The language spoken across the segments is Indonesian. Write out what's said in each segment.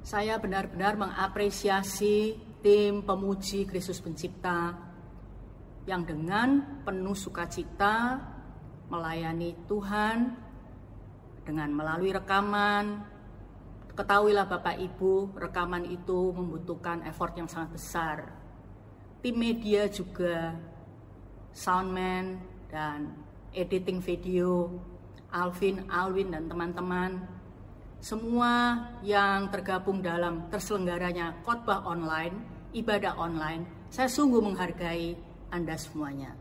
Saya benar-benar mengapresiasi tim pemuji Kristus Pencipta yang dengan penuh sukacita melayani Tuhan dengan melalui rekaman. Ketahuilah Bapak Ibu, rekaman itu membutuhkan effort yang sangat besar. Tim media juga, soundman dan editing video, Alvin, Alwin dan teman-teman, semua yang tergabung dalam terselenggaranya khotbah online, ibadah online, saya sungguh menghargai Anda semuanya.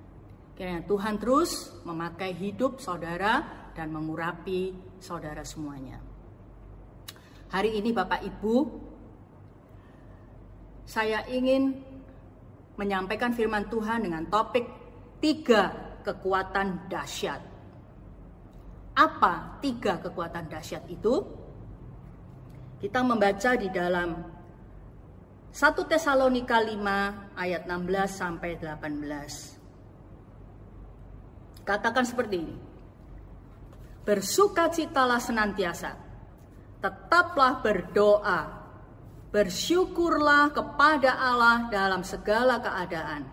Kiranya Tuhan terus memakai hidup saudara dan mengurapi saudara semuanya. Hari ini Bapak Ibu, saya ingin menyampaikan firman Tuhan dengan topik tiga kekuatan dahsyat. Apa tiga kekuatan dahsyat itu? Kita membaca di dalam 1 Tesalonika 5 ayat 16 sampai 18. Katakan seperti ini. Bersukacitalah senantiasa. Tetaplah berdoa. Bersyukurlah kepada Allah dalam segala keadaan.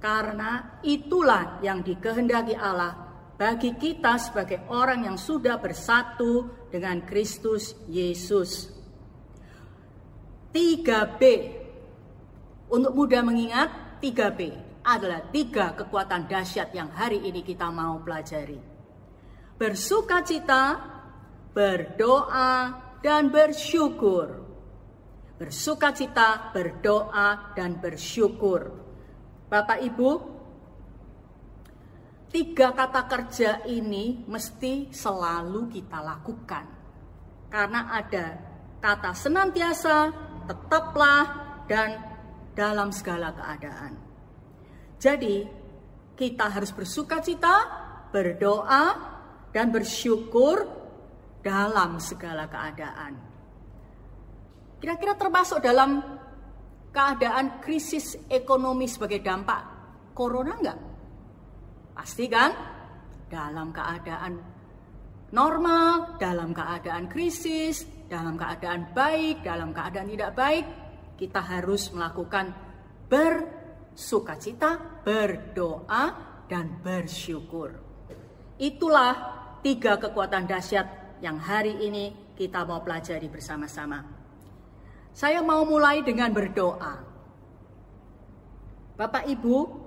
Karena itulah yang dikehendaki Allah bagi kita sebagai orang yang sudah bersatu dengan Kristus Yesus. 3B. Untuk mudah mengingat, 3B adalah tiga kekuatan dahsyat yang hari ini kita mau pelajari. Bersukacita, berdoa, dan bersyukur. Bersukacita, berdoa, dan bersyukur. Bapak Ibu, tiga kata kerja ini mesti selalu kita lakukan. Karena ada kata senantiasa, tetaplah, dan dalam segala keadaan. Jadi, kita harus bersuka cita, berdoa, dan bersyukur dalam segala keadaan. Kira-kira termasuk dalam keadaan krisis ekonomi sebagai dampak corona enggak? Pasti kan? Dalam keadaan normal, dalam keadaan krisis, dalam keadaan baik, dalam keadaan tidak baik, kita harus melakukan bersukacita, berdoa, dan bersyukur. Itulah tiga kekuatan dahsyat yang hari ini kita mau pelajari bersama-sama. Saya mau mulai dengan berdoa. Bapak Ibu,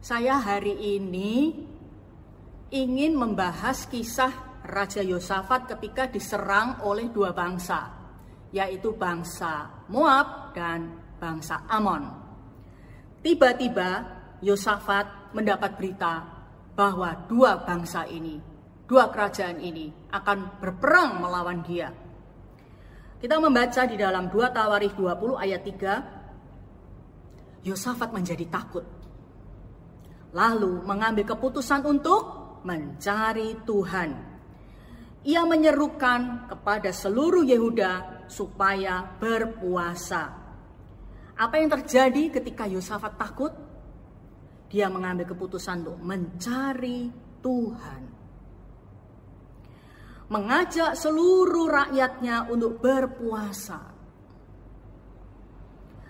saya hari ini ingin membahas kisah Raja Yosafat ketika diserang oleh dua bangsa, yaitu bangsa Moab dan bangsa Amon. Tiba-tiba Yosafat mendapat berita bahwa dua bangsa ini, dua kerajaan ini akan berperang melawan dia. Kita membaca di dalam 2 Tawarikh 20 ayat 3, Yosafat menjadi takut lalu mengambil keputusan untuk mencari Tuhan. Ia menyerukan kepada seluruh Yehuda supaya berpuasa. Apa yang terjadi ketika Yosafat takut? Dia mengambil keputusan untuk mencari Tuhan. Mengajak seluruh rakyatnya untuk berpuasa.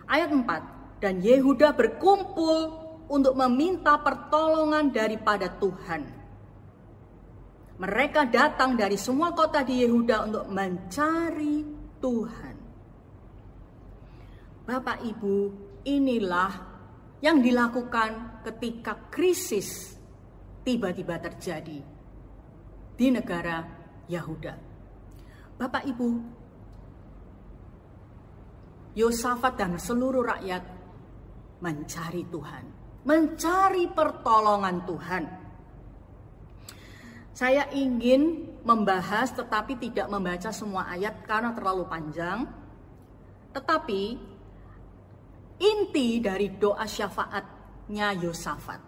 Ayat 4, dan Yehuda berkumpul untuk meminta pertolongan daripada Tuhan. Mereka datang dari semua kota di Yehuda untuk mencari Tuhan. Bapak Ibu, inilah yang dilakukan ketika krisis tiba-tiba terjadi di negara Yehuda. Bapak Ibu, Yosafat dan seluruh rakyat mencari Tuhan mencari pertolongan Tuhan. Saya ingin membahas tetapi tidak membaca semua ayat karena terlalu panjang. Tetapi inti dari doa syafaatnya Yosafat.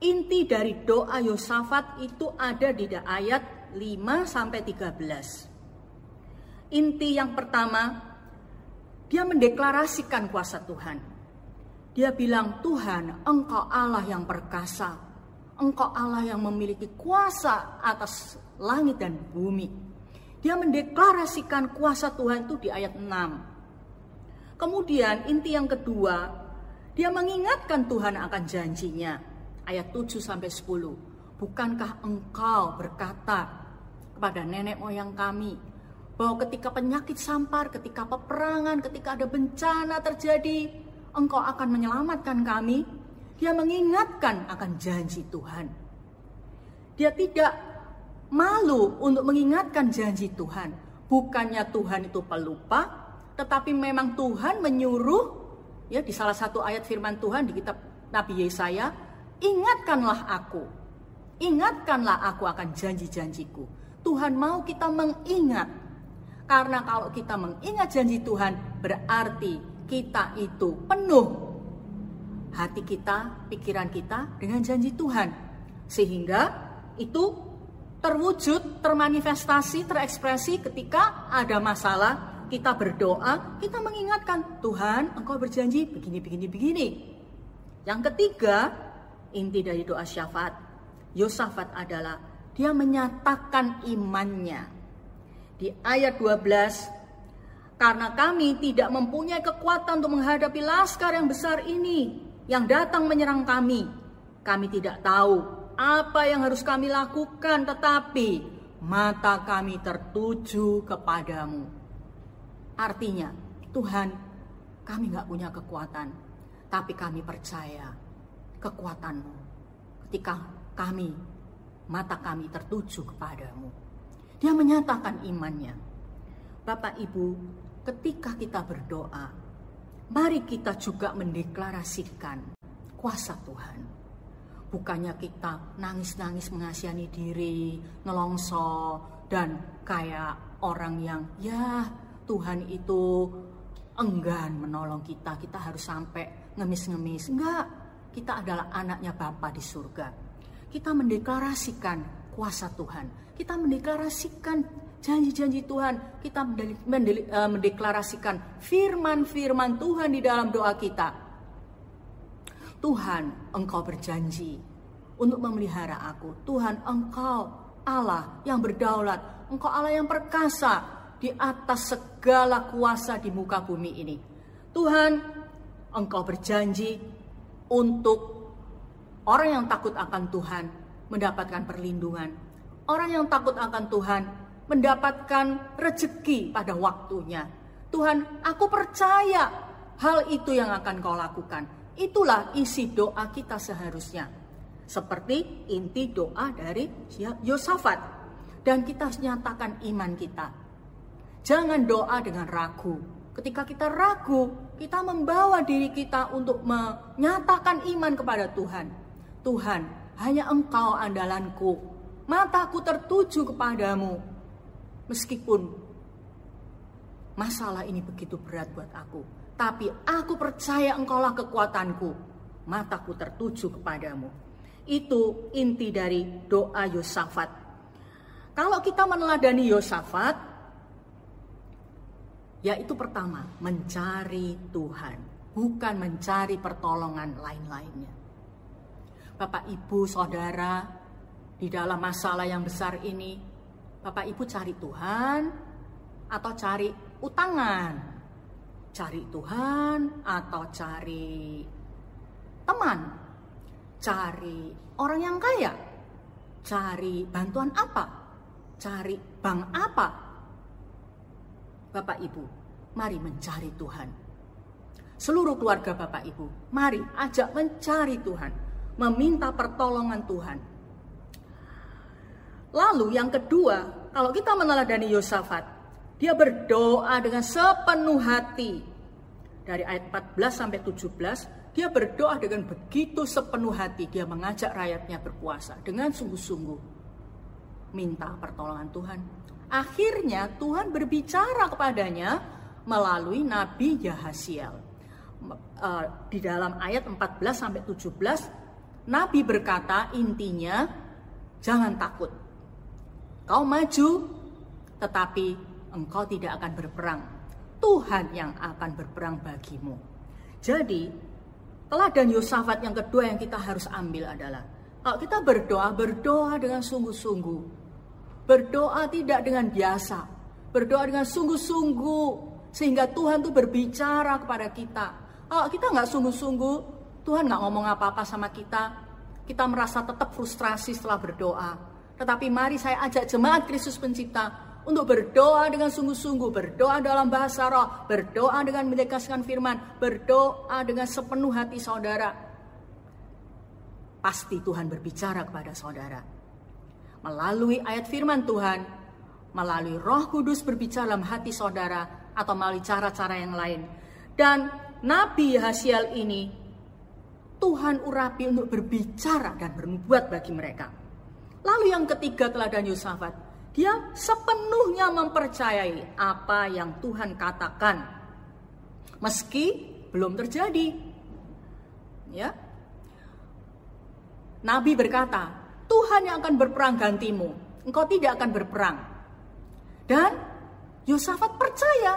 Inti dari doa Yosafat itu ada di ayat 5 sampai 13. Inti yang pertama, dia mendeklarasikan kuasa Tuhan dia bilang, Tuhan, engkau Allah yang perkasa. Engkau Allah yang memiliki kuasa atas langit dan bumi. Dia mendeklarasikan kuasa Tuhan itu di ayat 6. Kemudian inti yang kedua, dia mengingatkan Tuhan akan janjinya. Ayat 7 sampai 10. Bukankah engkau berkata kepada nenek moyang kami bahwa ketika penyakit sampar, ketika peperangan, ketika ada bencana terjadi, engkau akan menyelamatkan kami. Dia mengingatkan akan janji Tuhan. Dia tidak malu untuk mengingatkan janji Tuhan. Bukannya Tuhan itu pelupa, tetapi memang Tuhan menyuruh ya di salah satu ayat firman Tuhan di kitab Nabi Yesaya, ingatkanlah aku. Ingatkanlah aku akan janji-janjiku. Tuhan mau kita mengingat. Karena kalau kita mengingat janji Tuhan, berarti kita itu penuh hati kita, pikiran kita dengan janji Tuhan. Sehingga itu terwujud, termanifestasi, terekspresi ketika ada masalah, kita berdoa, kita mengingatkan Tuhan, Engkau berjanji begini, begini, begini. Yang ketiga, inti dari doa syafaat, Yosafat adalah dia menyatakan imannya. Di ayat 12, karena kami tidak mempunyai kekuatan untuk menghadapi laskar yang besar ini yang datang menyerang kami. Kami tidak tahu apa yang harus kami lakukan, tetapi mata kami tertuju kepadamu. Artinya, Tuhan, kami nggak punya kekuatan, tapi kami percaya kekuatanmu. Ketika kami, mata kami tertuju kepadamu. Dia menyatakan imannya. Bapak Ibu, ketika kita berdoa, mari kita juga mendeklarasikan kuasa Tuhan bukannya kita nangis-nangis mengasihani diri, nelongso, dan kayak orang yang ya Tuhan itu enggan menolong kita, kita harus sampai ngemis-ngemis. Enggak, kita adalah anaknya Bapa di surga. Kita mendeklarasikan kuasa Tuhan. Kita mendeklarasikan janji-janji Tuhan. Kita eh, mendeklarasikan firman-firman Tuhan di dalam doa kita Tuhan, Engkau berjanji untuk memelihara aku. Tuhan, Engkau Allah yang berdaulat. Engkau Allah yang perkasa di atas segala kuasa di muka bumi ini. Tuhan, Engkau berjanji untuk orang yang takut akan Tuhan mendapatkan perlindungan. Orang yang takut akan Tuhan mendapatkan rezeki pada waktunya. Tuhan, aku percaya hal itu yang akan kau lakukan. Itulah isi doa kita seharusnya. Seperti inti doa dari Yosafat. Dan kita harus nyatakan iman kita. Jangan doa dengan ragu. Ketika kita ragu, kita membawa diri kita untuk menyatakan iman kepada Tuhan. Tuhan, hanya Engkau andalanku. Mataku tertuju kepadamu. Meskipun masalah ini begitu berat buat aku, tapi aku percaya engkaulah kekuatanku. Mataku tertuju kepadamu. Itu inti dari doa Yosafat. Kalau kita meneladani Yosafat, yaitu pertama, mencari Tuhan. Bukan mencari pertolongan lain-lainnya. Bapak, Ibu, Saudara, di dalam masalah yang besar ini, Bapak Ibu cari Tuhan atau cari utangan? cari Tuhan atau cari teman, cari orang yang kaya, cari bantuan apa, cari bank apa. Bapak Ibu, mari mencari Tuhan. Seluruh keluarga Bapak Ibu, mari ajak mencari Tuhan, meminta pertolongan Tuhan. Lalu yang kedua, kalau kita meneladani Yosafat, dia berdoa dengan sepenuh hati. Dari ayat 14 sampai 17, dia berdoa dengan begitu sepenuh hati. Dia mengajak rakyatnya berpuasa dengan sungguh-sungguh. Minta pertolongan Tuhan. Akhirnya Tuhan berbicara kepadanya melalui Nabi Yahasiel. Eh, di dalam ayat 14 sampai 17, Nabi berkata intinya, jangan takut. Kau maju, tetapi engkau tidak akan berperang. Tuhan yang akan berperang bagimu. Jadi, teladan Yosafat yang kedua yang kita harus ambil adalah kalau kita berdoa, berdoa dengan sungguh-sungguh. Berdoa tidak dengan biasa. Berdoa dengan sungguh-sungguh sehingga Tuhan tuh berbicara kepada kita. Kalau kita nggak sungguh-sungguh, Tuhan nggak ngomong apa-apa sama kita. Kita merasa tetap frustrasi setelah berdoa. Tetapi mari saya ajak jemaat Kristus Pencipta untuk berdoa dengan sungguh-sungguh, berdoa dalam bahasa roh, berdoa dengan menjelaskan firman, berdoa dengan sepenuh hati saudara. Pasti Tuhan berbicara kepada saudara. Melalui ayat firman Tuhan, melalui roh kudus berbicara dalam hati saudara, atau melalui cara-cara yang lain. Dan Nabi Hasial ini, Tuhan urapi untuk berbicara dan bernubuat bagi mereka. Lalu yang ketiga teladan Yusafat, dia sepenuhnya mempercayai apa yang Tuhan katakan. Meski belum terjadi. Ya. Nabi berkata, Tuhan yang akan berperang gantimu. Engkau tidak akan berperang. Dan Yosafat percaya.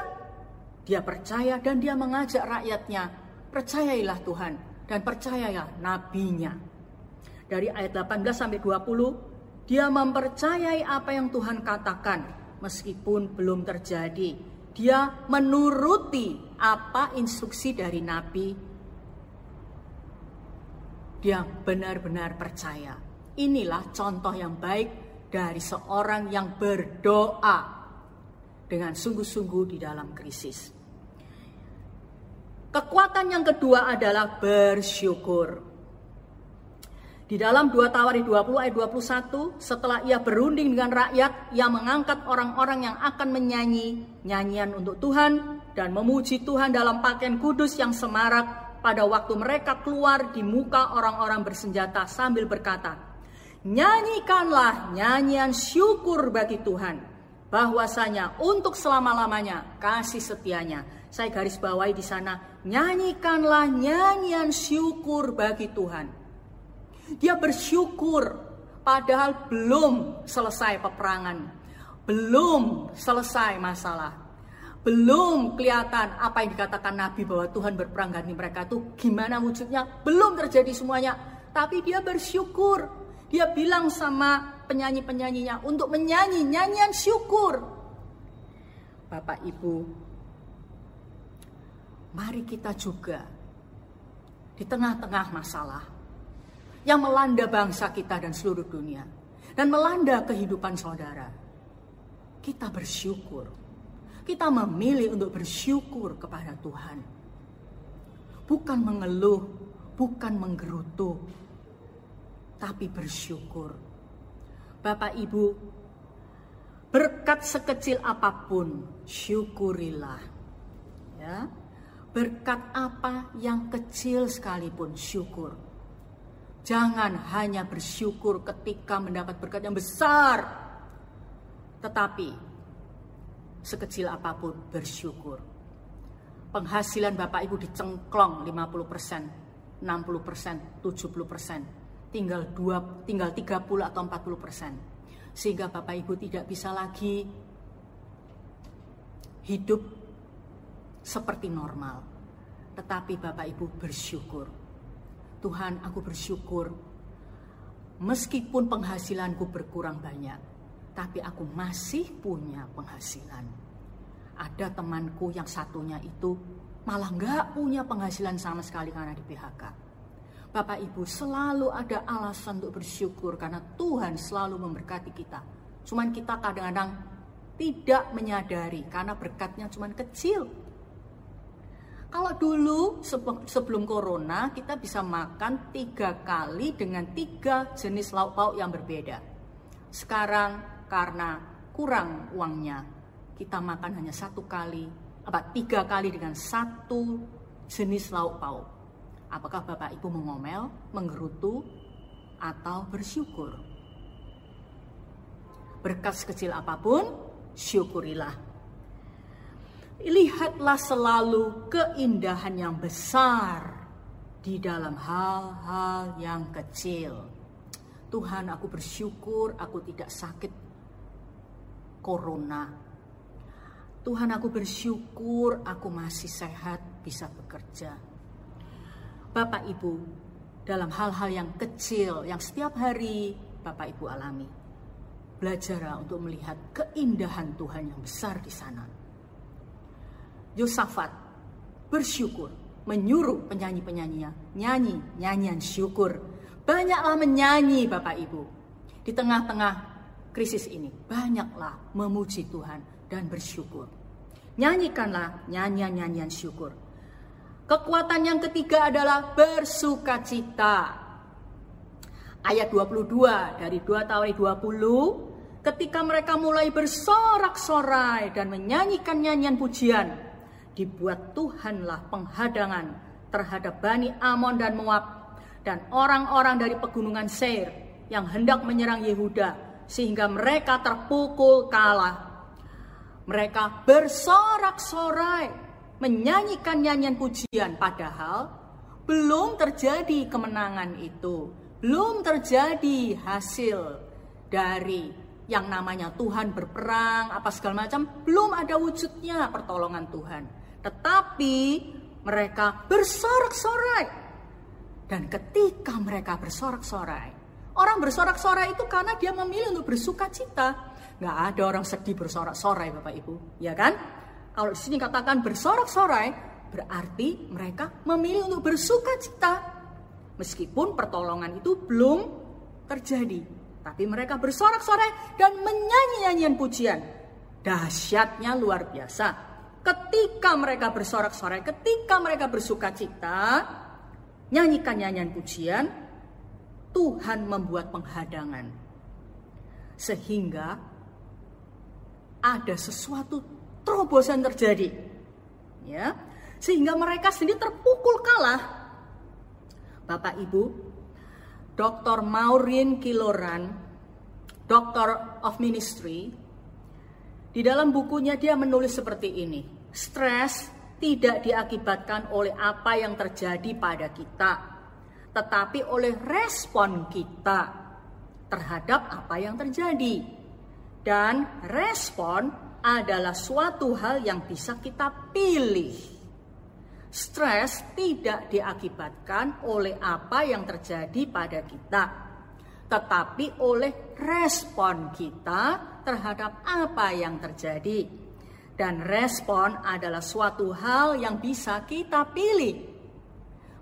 Dia percaya dan dia mengajak rakyatnya, percayailah Tuhan dan percayailah nabinya. Dari ayat 18 sampai 20, dia mempercayai apa yang Tuhan katakan meskipun belum terjadi. Dia menuruti apa instruksi dari nabi. Dia benar-benar percaya. Inilah contoh yang baik dari seorang yang berdoa dengan sungguh-sungguh di dalam krisis. Kekuatan yang kedua adalah bersyukur. Di dalam 2 Tawari 20 ayat 21, setelah ia berunding dengan rakyat, ia mengangkat orang-orang yang akan menyanyi nyanyian untuk Tuhan dan memuji Tuhan dalam pakaian kudus yang semarak pada waktu mereka keluar di muka orang-orang bersenjata sambil berkata, Nyanyikanlah nyanyian syukur bagi Tuhan, bahwasanya untuk selama-lamanya kasih setianya. Saya garis bawahi di sana, nyanyikanlah nyanyian syukur bagi Tuhan dia bersyukur padahal belum selesai peperangan. Belum selesai masalah. Belum kelihatan apa yang dikatakan Nabi bahwa Tuhan berperang ganti mereka itu gimana wujudnya. Belum terjadi semuanya. Tapi dia bersyukur. Dia bilang sama penyanyi-penyanyinya untuk menyanyi nyanyian syukur. Bapak Ibu, mari kita juga di tengah-tengah masalah yang melanda bangsa kita dan seluruh dunia dan melanda kehidupan saudara. Kita bersyukur. Kita memilih untuk bersyukur kepada Tuhan. Bukan mengeluh, bukan menggerutu, tapi bersyukur. Bapak Ibu, berkat sekecil apa pun, syukurilah. Ya. Berkat apa yang kecil sekalipun syukur Jangan hanya bersyukur ketika mendapat berkat yang besar, tetapi sekecil apa pun bersyukur. Penghasilan Bapak Ibu dicengklong 50%, 60%, 70%, tinggal 2 tinggal 30 atau 40%. Sehingga Bapak Ibu tidak bisa lagi hidup seperti normal. Tetapi Bapak Ibu bersyukur Tuhan aku bersyukur meskipun penghasilanku berkurang banyak, tapi aku masih punya penghasilan. Ada temanku yang satunya itu malah nggak punya penghasilan sama sekali karena di PHK. Bapak Ibu selalu ada alasan untuk bersyukur karena Tuhan selalu memberkati kita. Cuman kita kadang-kadang tidak menyadari karena berkatnya cuman kecil. Kalau dulu sebelum corona kita bisa makan tiga kali dengan tiga jenis lauk pauk yang berbeda. Sekarang karena kurang uangnya kita makan hanya satu kali, apa tiga kali dengan satu jenis lauk pauk. Apakah Bapak Ibu mengomel, menggerutu, atau bersyukur? Berkat sekecil apa pun, syukurilah lihatlah selalu keindahan yang besar di dalam hal-hal yang kecil. Tuhan, aku bersyukur aku tidak sakit corona. Tuhan, aku bersyukur aku masih sehat, bisa bekerja. Bapak Ibu, dalam hal-hal yang kecil yang setiap hari Bapak Ibu alami. belajar untuk melihat keindahan Tuhan yang besar di sana. Yosafat bersyukur, menyuruh penyanyi-penyanyinya nyanyi nyanyian syukur. Banyaklah menyanyi Bapak Ibu. Di tengah-tengah krisis ini, banyaklah memuji Tuhan dan bersyukur. Nyanyikanlah nyanyian-nyanyian syukur. Kekuatan yang ketiga adalah bersukacita. Ayat 22 dari 2 Tawari 20, ketika mereka mulai bersorak-sorai dan menyanyikan nyanyian pujian, dibuat Tuhanlah penghadangan terhadap Bani Amon dan Moab dan orang-orang dari pegunungan Seir yang hendak menyerang Yehuda sehingga mereka terpukul kalah mereka bersorak-sorai, menyanyikan nyanyian pujian, padahal belum terjadi kemenangan itu, belum terjadi hasil dari yang namanya Tuhan berperang, apa segala macam, belum ada wujudnya pertolongan Tuhan. Tetapi mereka bersorak-sorai. Dan ketika mereka bersorak-sorai, orang bersorak-sorai itu karena dia memilih untuk bersuka cita. Nggak ada orang sedih bersorak-sorai Bapak Ibu, ya kan? Kalau di sini katakan bersorak-sorai, berarti mereka memilih untuk bersuka cita. Meskipun pertolongan itu belum terjadi. Tapi mereka bersorak-sorai dan menyanyi nyanyian pujian. Dahsyatnya luar biasa. Ketika mereka bersorak-sorai, ketika mereka bersuka cita, nyanyikan nyanyian pujian, Tuhan membuat penghadangan. Sehingga ada sesuatu terobosan terjadi. Ya, sehingga mereka sendiri terpukul kalah. Bapak Ibu, Dr. Maureen Kiloran, Doctor of Ministry, di dalam bukunya dia menulis seperti ini. Stres tidak diakibatkan oleh apa yang terjadi pada kita, tetapi oleh respon kita terhadap apa yang terjadi. Dan respon adalah suatu hal yang bisa kita pilih. Stres tidak diakibatkan oleh apa yang terjadi pada kita, tetapi oleh respon kita terhadap apa yang terjadi. Dan respon adalah suatu hal yang bisa kita pilih.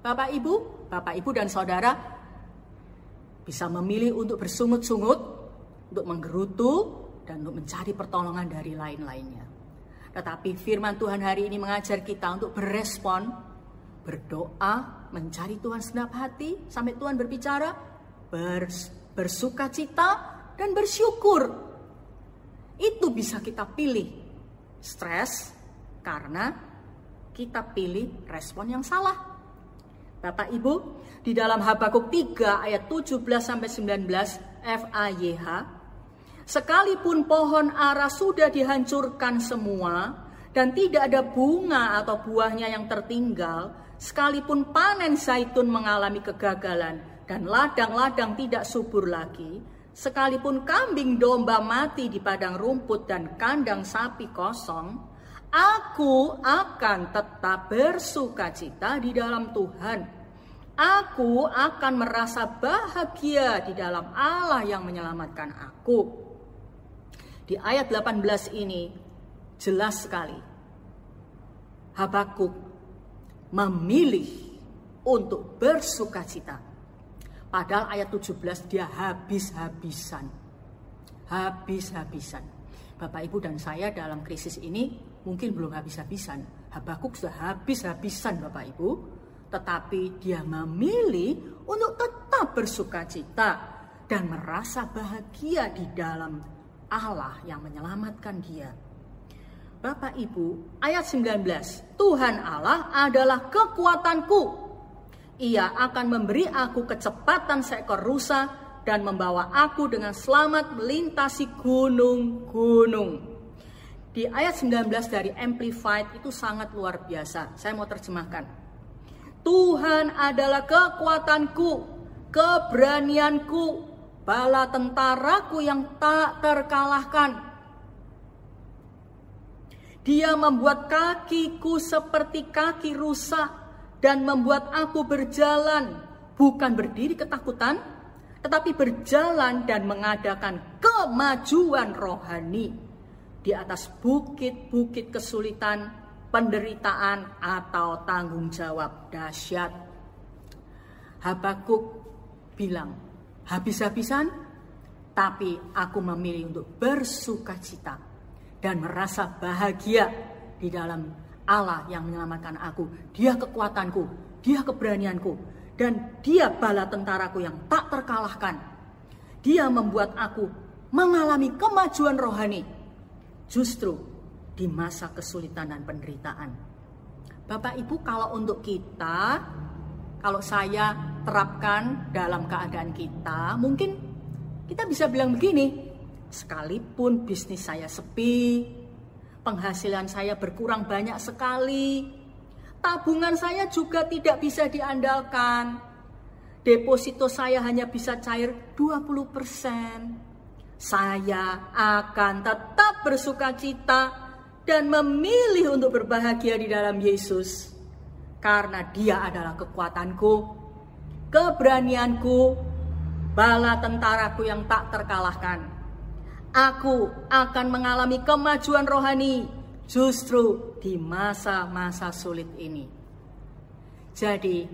Bapak Ibu, Bapak Ibu dan Saudara bisa memilih untuk bersungut-sungut, untuk menggerutu, dan untuk mencari pertolongan dari lain-lainnya. Tetapi firman Tuhan hari ini mengajar kita untuk berespon, berdoa, mencari Tuhan segenap hati sampai Tuhan berbicara, bers, bersuka cita dan bersyukur. Itu bisa kita pilih. Stres karena kita pilih respon yang salah. Bapak Ibu, di dalam Habakuk 3 ayat 17 sampai 19 FAYH Sekalipun pohon ara sudah dihancurkan semua dan tidak ada bunga atau buahnya yang tertinggal, sekalipun panen zaitun mengalami kegagalan dan ladang-ladang tidak subur lagi, sekalipun kambing domba mati di padang rumput dan kandang sapi kosong, aku akan tetap bersuka cita di dalam Tuhan. Aku akan merasa bahagia di dalam Allah yang menyelamatkan aku. Di ayat 18 ini jelas sekali. Habakuk memilih untuk bersuka cita. Padahal ayat 17 dia habis-habisan. Habis-habisan. Bapak Ibu dan saya dalam krisis ini mungkin belum habis-habisan. Habakuk sudah habis-habisan Bapak Ibu. Tetapi dia memilih untuk tetap bersuka cita dan merasa bahagia di dalam Allah yang menyelamatkan dia. Bapak Ibu, ayat 19. Tuhan Allah adalah kekuatanku. Ia akan memberi aku kecepatan seekor rusa dan membawa aku dengan selamat melintasi gunung-gunung. Di ayat 19 dari Amplified itu sangat luar biasa. Saya mau terjemahkan. Tuhan adalah kekuatanku, keberanianku, bala tentaraku yang tak terkalahkan. Dia membuat kakiku seperti kaki rusa dan membuat aku berjalan, bukan berdiri ketakutan, tetapi berjalan dan mengadakan ke kemajuan rohani di atas bukit-bukit kesulitan, penderitaan, atau tanggung jawab dahsyat. Habakuk bilang, habis-habisan, tapi aku memilih untuk bersuka cita dan merasa bahagia di dalam Allah yang menyelamatkan aku. Dia kekuatanku, dia keberanianku, dan dia bala tentaraku yang tak terkalahkan. Dia membuat aku mengalami kemajuan rohani justru di masa kesulitan dan penderitaan. Bapak Ibu kalau untuk kita, kalau saya terapkan dalam keadaan kita, mungkin kita bisa bilang begini, sekalipun bisnis saya sepi, penghasilan saya berkurang banyak sekali, tabungan saya juga tidak bisa diandalkan, deposito saya hanya bisa cair 20 persen, saya akan tetap bersuka cita dan memilih untuk berbahagia di dalam Yesus. Karena dia adalah kekuatanku, keberanianku, bala tentaraku yang tak terkalahkan. Aku akan mengalami kemajuan rohani justru di masa-masa sulit ini. Jadi,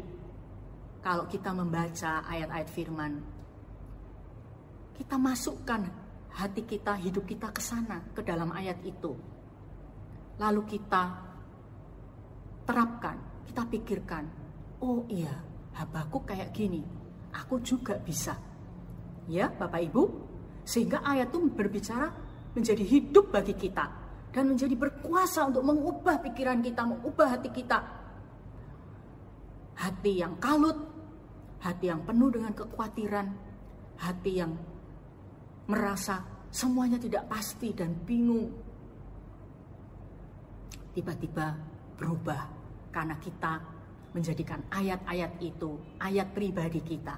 kalau kita membaca ayat-ayat firman, kita masukkan hati kita, hidup kita ke sana, ke dalam ayat itu. Lalu kita terapkan, kita pikirkan, oh iya, Habakuk kayak gini, aku juga bisa. Ya, Bapak Ibu, sehingga ayat itu berbicara menjadi hidup bagi kita dan menjadi berkuasa untuk mengubah pikiran kita, mengubah hati kita. Hati yang kalut, hati yang penuh dengan kekhawatiran, hati yang merasa semuanya tidak pasti dan bingung. Tiba-tiba berubah karena kita menjadikan ayat-ayat itu ayat pribadi kita.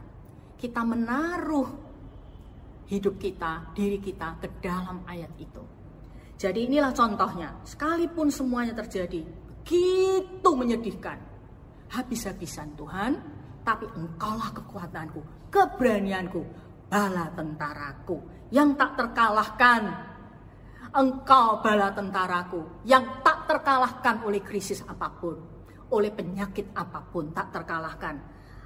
Kita menaruh hidup kita, diri kita ke dalam ayat itu. Jadi inilah contohnya, sekalipun semuanya terjadi begitu menyedihkan, habis-habisan Tuhan, tapi engkaulah kekuatanku, keberanianku, bala tentaraku yang tak terkalahkan. Engkau bala tentaraku yang tak terkalahkan oleh krisis apa pun, oleh penyakit apa pun tak terkalahkan.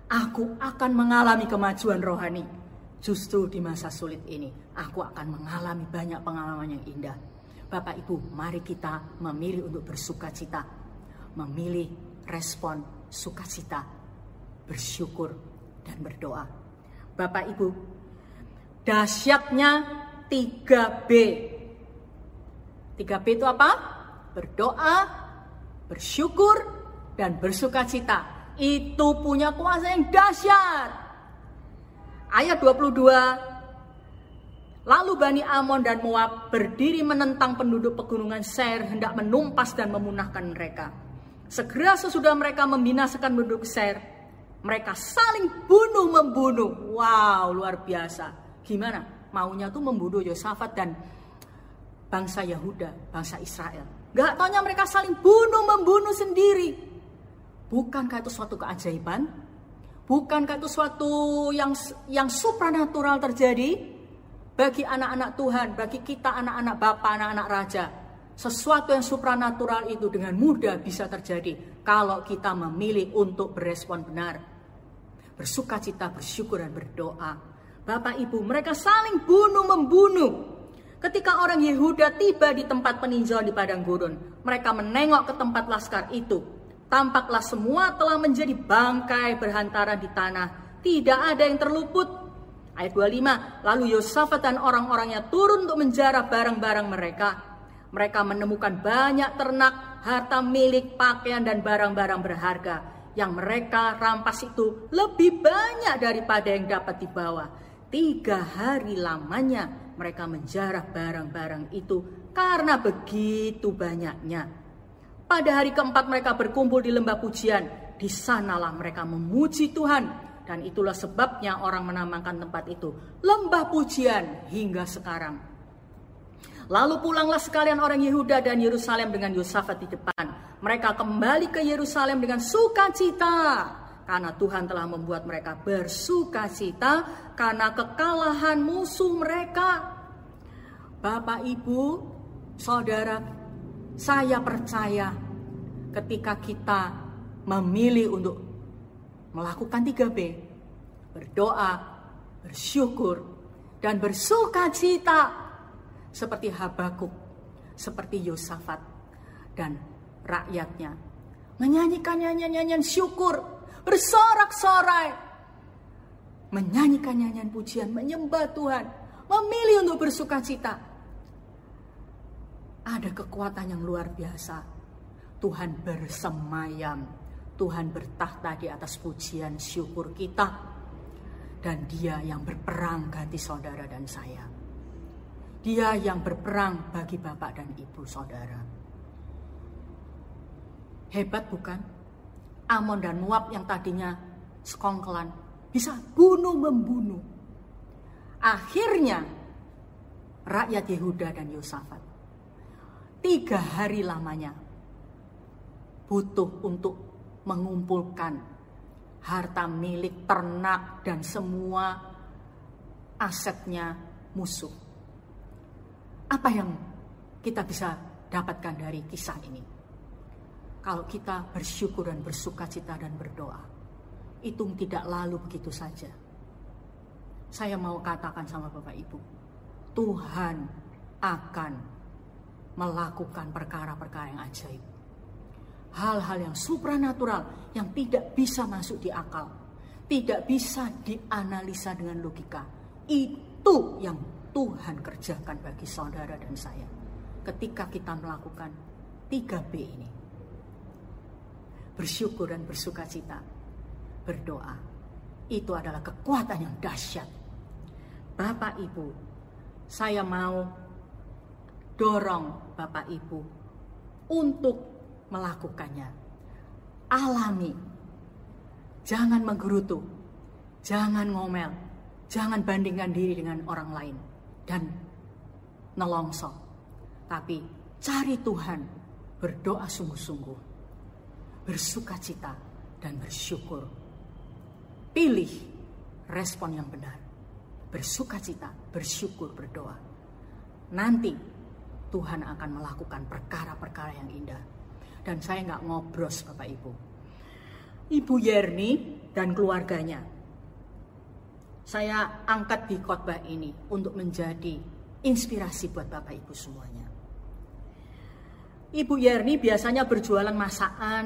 Aku akan mengalami kemajuan rohani. Justru di masa sulit ini, aku akan mengalami banyak pengalaman yang indah. Bapak Ibu, mari kita memilih untuk bersuka cita, memilih respon sukacita, bersyukur, dan berdoa. Bapak Ibu, Dahsyatnya 3B. 3B itu apa? Berdoa, bersyukur, dan bersuka cita. Itu punya kuasa yang dahsyat. Ayat 22. Lalu Bani Amon dan Moab berdiri menentang penduduk pegunungan Ser hendak menumpas dan memunahkan mereka. Segera sesudah mereka membinasakan penduduk Ser, mereka saling bunuh membunuh. Wow, luar biasa. Gimana? Maunya tuh membunuh Yosafat dan bangsa Yahuda, bangsa Israel. Gak taunya mereka saling bunuh membunuh sendiri. Bukankah itu suatu keajaiban? Bukankah itu suatu yang yang supranatural terjadi bagi anak-anak Tuhan, bagi kita anak-anak Bapa, anak-anak Raja? Sesuatu yang supranatural itu dengan mudah bisa terjadi kalau kita memilih untuk berespon benar. Bersuka cita, bersyukur, dan berdoa. Bapak Ibu, mereka saling bunuh-membunuh. Ketika orang Yehuda tiba di tempat peninjauan di padang gurun, mereka menengok ke tempat laskar itu. Tampaklah semua telah menjadi bangkai berhantaran di tanah. Tidak ada yang terluput. Ayat 25, lalu Yosafat dan orang-orangnya turun untuk menjarah barang-barang mereka. Mereka menemukan banyak ternak, harta milik, pakaian, dan barang-barang berharga. Yang mereka rampas itu lebih banyak daripada yang dapat dibawa Tiga hari lamanya mereka menjarah barang-barang itu karena begitu banyaknya. Pada hari keempat mereka berkumpul di lembah pujian. Di sanalah mereka memuji Tuhan. Dan itulah sebabnya orang menamakan tempat itu lembah pujian hingga sekarang. Lalu pulanglah sekalian orang Yehuda dan Yerusalem dengan Yosafat di depan. Mereka kembali ke Yerusalem dengan sukacita karena Tuhan telah membuat mereka bersuka cita karena kekalahan musuh mereka. Bapak, Ibu, Saudara, saya percaya ketika kita memilih untuk melakukan 3B, berdoa, bersyukur, dan bersuka cita seperti Habakuk, seperti Yosafat, dan rakyatnya. Menyanyikan nyanyian-nyanyian syukur, bersorak-sorai, menyanyikan nyanyian pujian, menyembah Tuhan, memilih untuk bersuka cita. Ada kekuatan yang luar biasa. Tuhan bersemayam, Tuhan bertahta di atas pujian syukur kita. Dan dia yang berperang ganti saudara dan saya. Dia yang berperang bagi bapak dan ibu saudara. Hebat bukan? Amon dan Moab yang tadinya sekongkelan bisa bunuh membunuh. Akhirnya rakyat Yehuda dan Yosafat tiga hari lamanya butuh untuk mengumpulkan harta milik ternak dan semua asetnya musuh. Apa yang kita bisa dapatkan dari kisah ini? Kalau kita bersyukur dan bersuka cita dan berdoa, itu tidak lalu begitu saja. Saya mau katakan sama Bapak Ibu, Tuhan akan melakukan perkara-perkara yang ajaib hal-hal yang supranatural yang tidak bisa masuk di akal, tidak bisa dianalisa dengan logika. Itu yang Tuhan kerjakan bagi saudara dan saya ketika kita melakukan 3B ini. Bersyukur dan bersuka cita, berdoa. Itu adalah kekuatan yang dahsyat. Bapak Ibu, saya mau dorong Bapak Ibu untuk melakukannya. Alami. Jangan menggerutu. Jangan ngomel. Jangan bandingkan diri dengan orang lain. Dan nelongso. Tapi cari Tuhan. Berdoa sungguh-sungguh. Bersuka cita dan bersyukur. Pilih respon yang benar. Bersuka cita, bersyukur, berdoa. Nanti Tuhan akan melakukan perkara-perkara yang indah dan saya nggak ngobros Bapak Ibu. Ibu Yerni dan keluarganya. Saya angkat di khotbah ini untuk menjadi inspirasi buat Bapak Ibu semuanya. Ibu Yerni biasanya berjualan masakan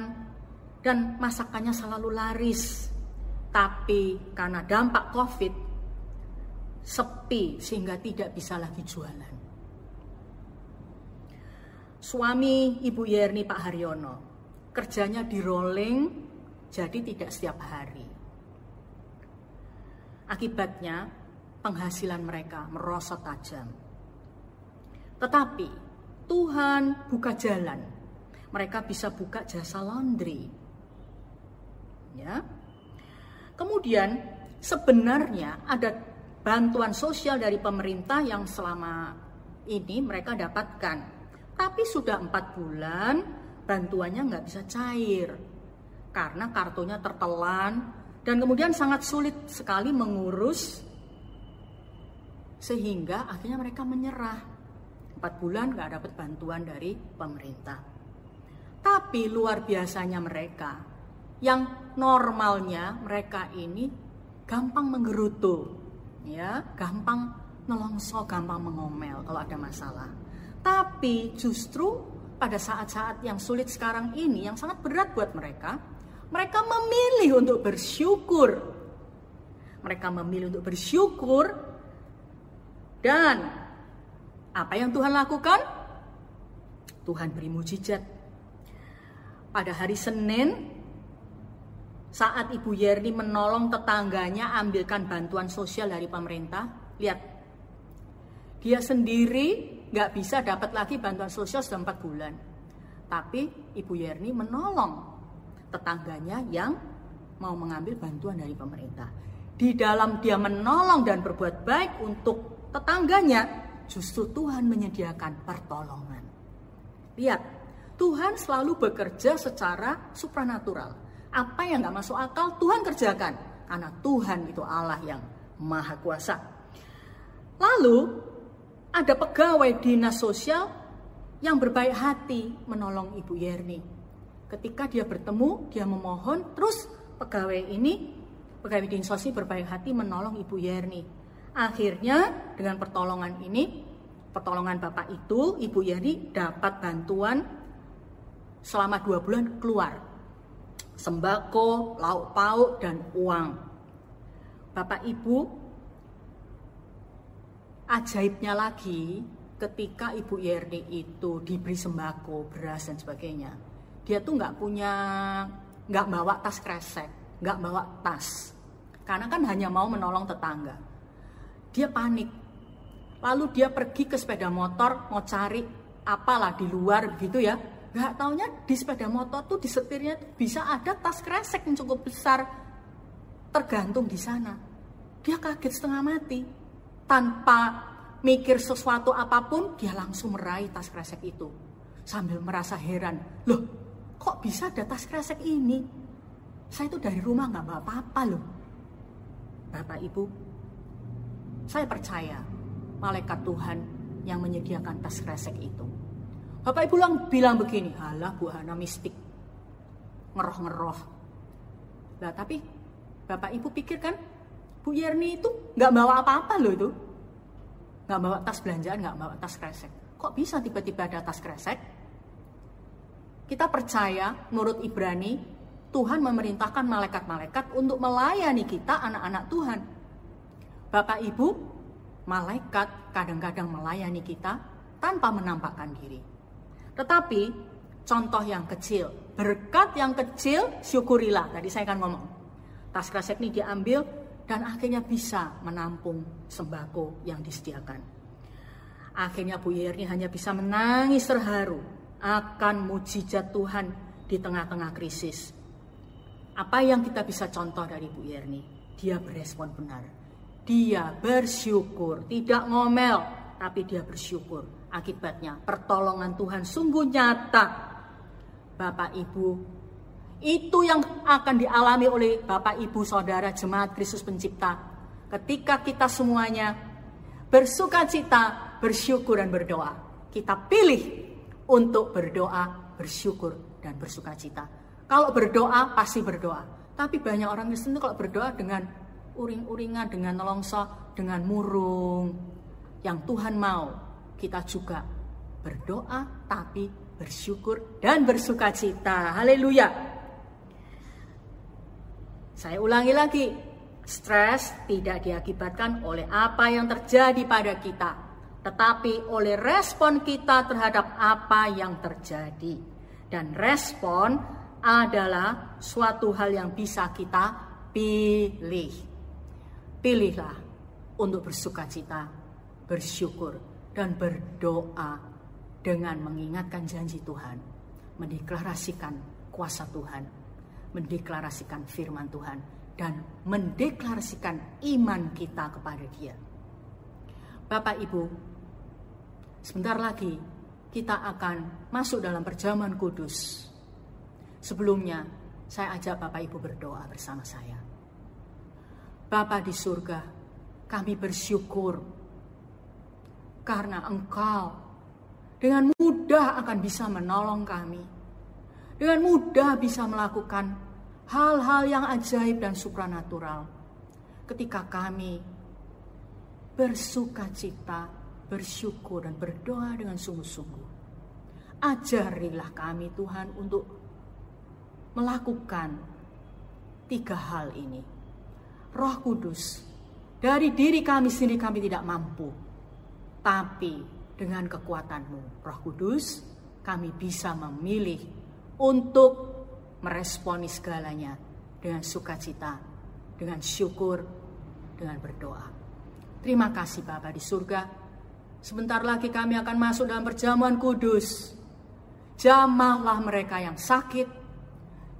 dan masakannya selalu laris. Tapi karena dampak Covid sepi sehingga tidak bisa lagi jualan suami Ibu Yerni Pak Haryono. Kerjanya di rolling, jadi tidak setiap hari. Akibatnya penghasilan mereka merosot tajam. Tetapi Tuhan buka jalan. Mereka bisa buka jasa laundry. Ya. Kemudian sebenarnya ada bantuan sosial dari pemerintah yang selama ini mereka dapatkan tapi sudah empat bulan bantuannya nggak bisa cair. Karena kartunya tertelan. Dan kemudian sangat sulit sekali mengurus sehingga akhirnya mereka menyerah. Empat bulan nggak dapat bantuan dari pemerintah. Tapi luar biasanya mereka yang normalnya mereka ini gampang menggerutu ya gampang nelongso gampang mengomel kalau ada masalah tapi justru pada saat-saat yang sulit sekarang ini, yang sangat berat buat mereka, mereka memilih untuk bersyukur. Mereka memilih untuk bersyukur dan apa yang Tuhan lakukan? Tuhan beri mujizat. Pada hari Senin, saat Ibu Yerni menolong tetangganya ambilkan bantuan sosial dari pemerintah, lihat, dia sendiri nggak bisa dapat lagi bantuan sosial sudah empat bulan. Tapi Ibu Yerni menolong tetangganya yang mau mengambil bantuan dari pemerintah. Di dalam dia menolong dan berbuat baik untuk tetangganya, justru Tuhan menyediakan pertolongan. Lihat, Tuhan selalu bekerja secara supranatural. Apa yang nggak masuk akal, Tuhan kerjakan. Karena Tuhan itu Allah yang maha kuasa. Lalu, ada pegawai dinas sosial yang berbaik hati menolong Ibu Yerni. Ketika dia bertemu, dia memohon, terus pegawai ini, pegawai dinas sosial berbaik hati menolong Ibu Yerni. Akhirnya dengan pertolongan ini, pertolongan Bapak itu, Ibu Yerni dapat bantuan selama dua bulan keluar. Sembako, lauk pauk, dan uang. Bapak Ibu, ajaibnya lagi ketika Ibu Yerni itu diberi sembako, beras dan sebagainya. Dia tuh nggak punya, nggak bawa tas kresek, nggak bawa tas. Karena kan hanya mau menolong tetangga. Dia panik. Lalu dia pergi ke sepeda motor mau cari apalah di luar begitu ya. Gak taunya di sepeda motor tuh di setirnya tuh bisa ada tas kresek yang cukup besar tergantung di sana. Dia kaget setengah mati. Tanpa mikir sesuatu apa pun, dia langsung meraih tas kresek itu. Sambil merasa heran, loh kok bisa ada tas kresek ini? Saya itu dari rumah nggak bawa apa-apa loh. Bapak Ibu, saya percaya malaikat Tuhan yang menyediakan tas kresek itu. Bapak Ibu lang bilang begini, halah Bu Hana mistik, ngeroh-ngeroh. Nah tapi Bapak Ibu pikir kan, Bu Yerni itu nggak bawa apa-apa loh itu. Nggak bawa tas belanjaan, nggak bawa tas kresek. Kok bisa tiba-tiba ada tas kresek? Kita percaya menurut Ibrani, Tuhan memerintahkan malaikat-malaikat untuk melayani kita anak-anak Tuhan. Bapak Ibu, malaikat kadang-kadang melayani kita tanpa menampakkan diri. Tetapi contoh yang kecil, berkat yang kecil syukurilah. Tadi saya kan ngomong. Tas kresek ini diambil dan akhirnya bisa menampung sembako yang disediakan. Akhirnya Bu Yerni hanya bisa menangis terharu akan mujizat Tuhan di tengah-tengah krisis. Apa yang kita bisa contoh dari Bu Yerni? Dia berespon benar. Dia bersyukur, tidak ngomel, tapi dia bersyukur Akibatnya pertolongan Tuhan sungguh nyata. Bapak Ibu, itu yang akan dialami oleh Bapak Ibu Saudara Jemaat Kristus Pencipta. Ketika kita semuanya bersuka cita, bersyukur dan berdoa. Kita pilih untuk berdoa, bersyukur dan bersuka cita. Kalau berdoa pasti berdoa. Tapi banyak orang Kristen itu kalau berdoa dengan uring-uringan, dengan nolongso, dengan murung. Yang Tuhan mau kita juga berdoa tapi bersyukur dan bersuka cita. Haleluya. Saya ulangi lagi, stres tidak diakibatkan oleh apa yang terjadi pada kita, tetapi oleh respon kita terhadap apa yang terjadi. Dan respon adalah suatu hal yang bisa kita pilih. Pilihlah untuk bersuka cita, bersyukur, dan berdoa dengan mengingatkan janji Tuhan, mendeklarasikan kuasa Tuhan, mendeklarasikan firman Tuhan, dan mendeklarasikan iman kita kepada Dia. Bapak Ibu, sebentar lagi kita akan masuk dalam perjamuan kudus. Sebelumnya, saya ajak Bapak Ibu berdoa bersama saya. Bapa di surga, kami bersyukur karena engkau dengan mudah akan bisa menolong kami. Dengan mudah bisa melakukan hal-hal yang ajaib dan supranatural. Ketika kami bersuka cita, bersyukur dan berdoa dengan sungguh-sungguh. Ajarilah kami Tuhan untuk melakukan tiga hal ini. Roh Kudus, dari diri kami sendiri kami tidak mampu tapi dengan kekuatanmu, Roh Kudus, kami bisa memilih untuk meresponi segalanya dengan sukacita, dengan syukur, dengan berdoa. Terima kasih Bapa di surga. Sebentar lagi kami akan masuk dalam perjamuan kudus. Jamahlah mereka yang sakit,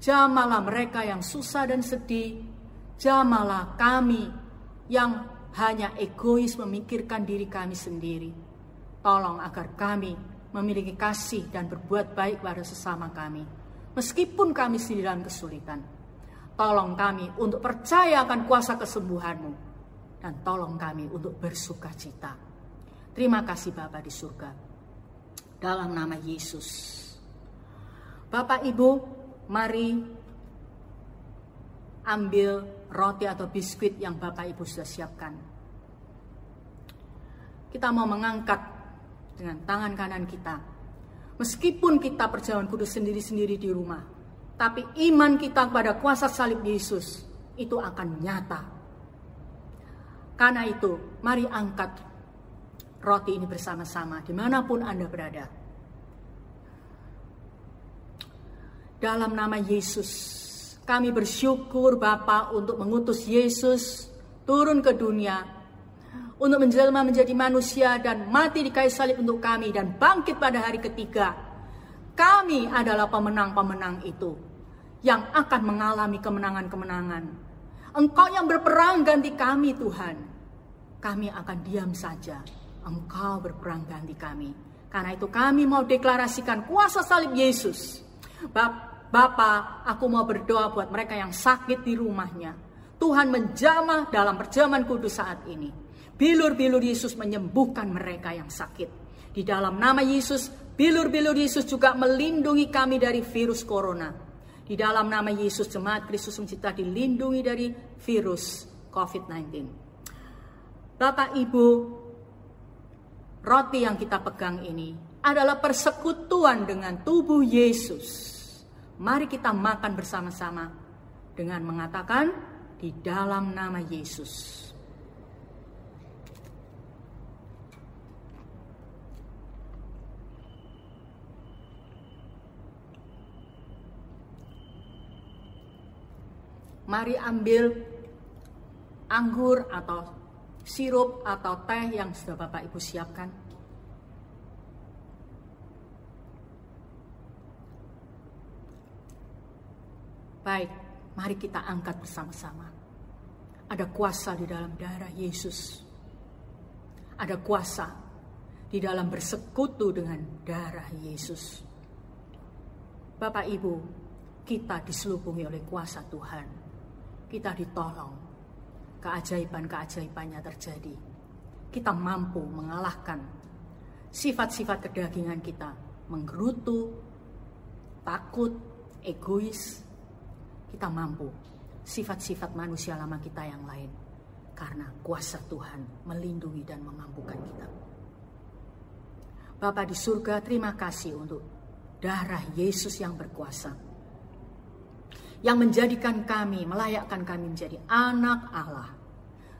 jamahlah mereka yang susah dan sedih, jamahlah kami yang hanya egois memikirkan diri kami sendiri. Tolong agar kami memiliki kasih dan berbuat baik pada sesama kami, meskipun kami sendiri dalam kesulitan. Tolong kami untuk percaya akan kuasa kesembuhanmu, dan tolong kami untuk bersuka cita. Terima kasih Bapak di surga. Dalam nama Yesus. Bapak Ibu, mari ambil roti atau biskuit yang Bapak Ibu sudah siapkan. Kita mau mengangkat dengan tangan kanan kita. Meskipun kita perjalanan kudus sendiri-sendiri di rumah, tapi iman kita kepada kuasa salib Yesus itu akan nyata. Karena itu, mari angkat roti ini bersama-sama di mana pun Anda berada. Dalam nama Yesus, kami bersyukur Bapa untuk mengutus Yesus turun ke dunia untuk menjelma menjadi manusia dan mati di kayu salib untuk kami dan bangkit pada hari ketiga. Kami adalah pemenang-pemenang itu yang akan mengalami kemenangan-kemenangan. Engkau yang berperang ganti kami Tuhan. Kami akan diam saja. Engkau berperang ganti kami. Karena itu kami mau deklarasikan kuasa salib Yesus. Bapak Bapak, aku mau berdoa buat mereka yang sakit di rumahnya. Tuhan menjamah dalam perjamuan kudus saat ini. Bilur-bilur Yesus menyembuhkan mereka yang sakit. Di dalam nama Yesus, bilur-bilur Yesus juga melindungi kami dari virus corona. Di dalam nama Yesus, jemaat Kristus mencipta dilindungi dari virus COVID-19. Bapak Ibu, roti yang kita pegang ini adalah persekutuan dengan tubuh Yesus Mari kita makan bersama-sama dengan mengatakan di dalam nama Yesus. Mari ambil anggur atau sirup atau teh yang sudah Bapak Ibu siapkan. Baik, mari kita angkat bersama-sama. Ada kuasa di dalam darah Yesus. Ada kuasa di dalam bersekutu dengan darah Yesus. Bapak Ibu, kita diselubungi oleh kuasa Tuhan. Kita ditolong. Keajaiban-keajaibannya terjadi. Kita mampu mengalahkan sifat-sifat kedagingan kita. Menggerutu, takut, egois, kita mampu sifat-sifat manusia lama kita yang lain karena kuasa Tuhan melindungi dan memampukan kita. Bapa di surga, terima kasih untuk darah Yesus yang berkuasa. Yang menjadikan kami, melayakkan kami menjadi anak Allah.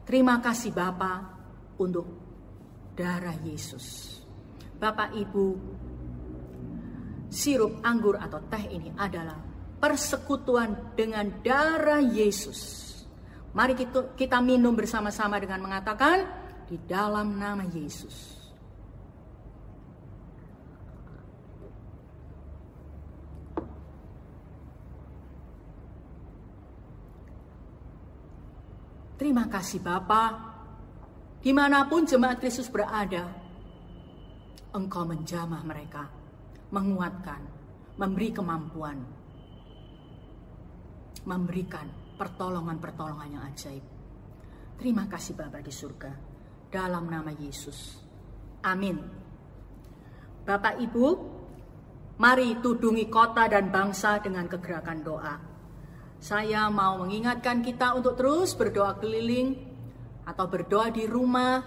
Terima kasih Bapa untuk darah Yesus. Bapak Ibu, sirup anggur atau teh ini adalah persekutuan dengan darah Yesus. Mari kita, kita minum bersama-sama dengan mengatakan di dalam nama Yesus. Terima kasih Bapa. Di mana pun jemaat Kristus berada, Engkau menjamah mereka, menguatkan, memberi kemampuan, memberikan pertolongan-pertolongan yang ajaib. Terima kasih Bapa di surga. Dalam nama Yesus. Amin. Bapak Ibu, mari tudungi kota dan bangsa dengan kegerakan doa. Saya mau mengingatkan kita untuk terus berdoa keliling atau berdoa di rumah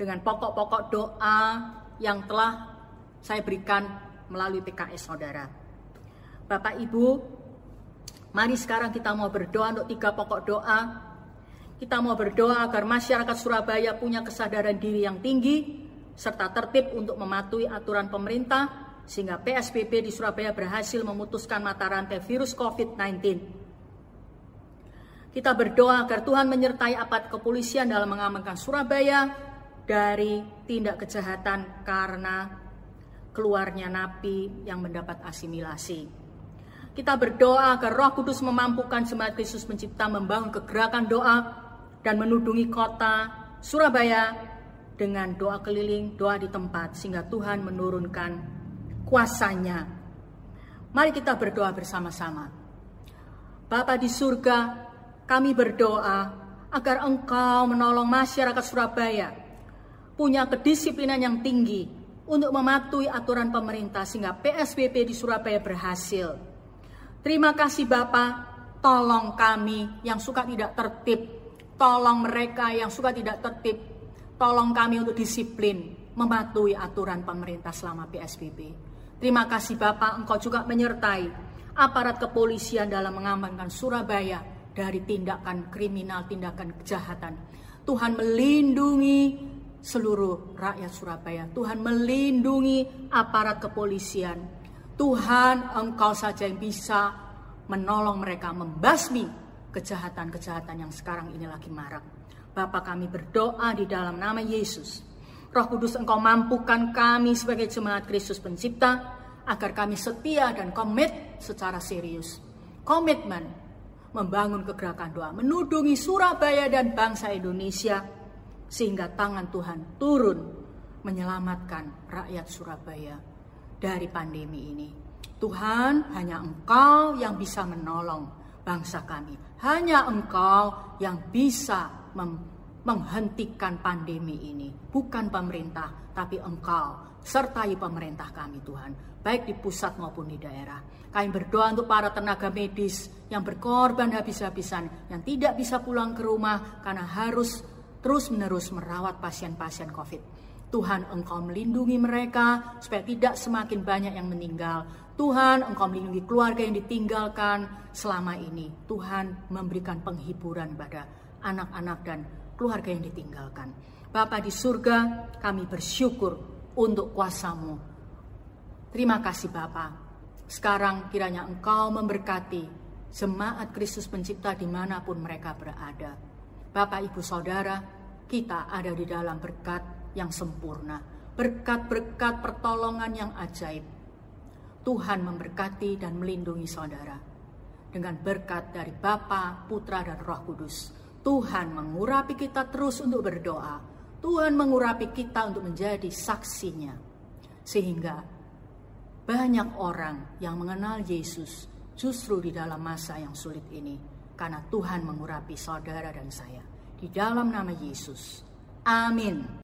dengan pokok-pokok doa yang telah saya berikan melalui PKS Saudara. Bapak Ibu, Mari sekarang kita mau berdoa untuk tiga pokok doa. Kita mau berdoa agar masyarakat Surabaya punya kesadaran diri yang tinggi, serta tertib untuk mematuhi aturan pemerintah, sehingga PSBB di Surabaya berhasil memutuskan mata rantai virus COVID-19. Kita berdoa agar Tuhan menyertai aparat kepolisian dalam mengamankan Surabaya dari tindak kejahatan karena keluarnya napi yang mendapat asimilasi. Kita berdoa agar Roh Kudus memampukan jemaat Kristus mencipta membangun kegerakan doa dan menudungi kota Surabaya dengan doa keliling, doa di tempat sehingga Tuhan menurunkan kuasanya. Mari kita berdoa bersama-sama. Bapa di surga, kami berdoa agar Engkau menolong masyarakat Surabaya punya kedisiplinan yang tinggi untuk mematuhi aturan pemerintah sehingga PSBB di Surabaya berhasil. Terima kasih Bapak, tolong kami yang suka tidak tertib, tolong mereka yang suka tidak tertib, tolong kami untuk disiplin mematuhi aturan pemerintah selama PSBB. Terima kasih Bapak, Engkau juga menyertai aparat kepolisian dalam mengamankan Surabaya dari tindakan kriminal, tindakan kejahatan. Tuhan melindungi seluruh rakyat Surabaya. Tuhan melindungi aparat kepolisian. Tuhan engkau saja yang bisa menolong mereka membasmi kejahatan-kejahatan yang sekarang ini lagi marak. Bapak kami berdoa di dalam nama Yesus. Roh Kudus engkau mampukan kami sebagai jemaat Kristus pencipta agar kami setia dan komit secara serius. Komitmen membangun kegerakan doa, menudungi Surabaya dan bangsa Indonesia sehingga tangan Tuhan turun menyelamatkan rakyat Surabaya dari pandemi ini. Tuhan, hanya Engkau yang bisa menolong bangsa kami. Hanya Engkau yang bisa menghentikan pandemi ini, bukan pemerintah, tapi Engkau sertai pemerintah kami Tuhan baik di pusat maupun di daerah. Kami berdoa untuk para tenaga medis yang berkorban habis-habisan, yang tidak bisa pulang ke rumah karena harus terus-menerus merawat pasien-pasien COVID. Tuhan engkau melindungi mereka supaya tidak semakin banyak yang meninggal. Tuhan engkau melindungi keluarga yang ditinggalkan selama ini. Tuhan memberikan penghiburan pada anak-anak dan keluarga yang ditinggalkan. Bapa di surga, kami bersyukur untuk kuasamu Terima kasih Bapa. Sekarang kiranya Engkau memberkati jemaat Kristus pencipta di mana pun mereka berada. Bapak, Ibu, Saudara, kita ada di dalam berkat yang sempurna. Berkat-berkat pertolongan yang ajaib. Tuhan memberkati dan melindungi saudara. Dengan berkat dari Bapa, Putra, dan Roh Kudus. Tuhan mengurapi kita terus untuk berdoa. Tuhan mengurapi kita untuk menjadi saksinya. Sehingga banyak orang yang mengenal Yesus justru di dalam masa yang sulit ini karena Tuhan mengurapi saudara dan saya. Di dalam nama Yesus. Amin.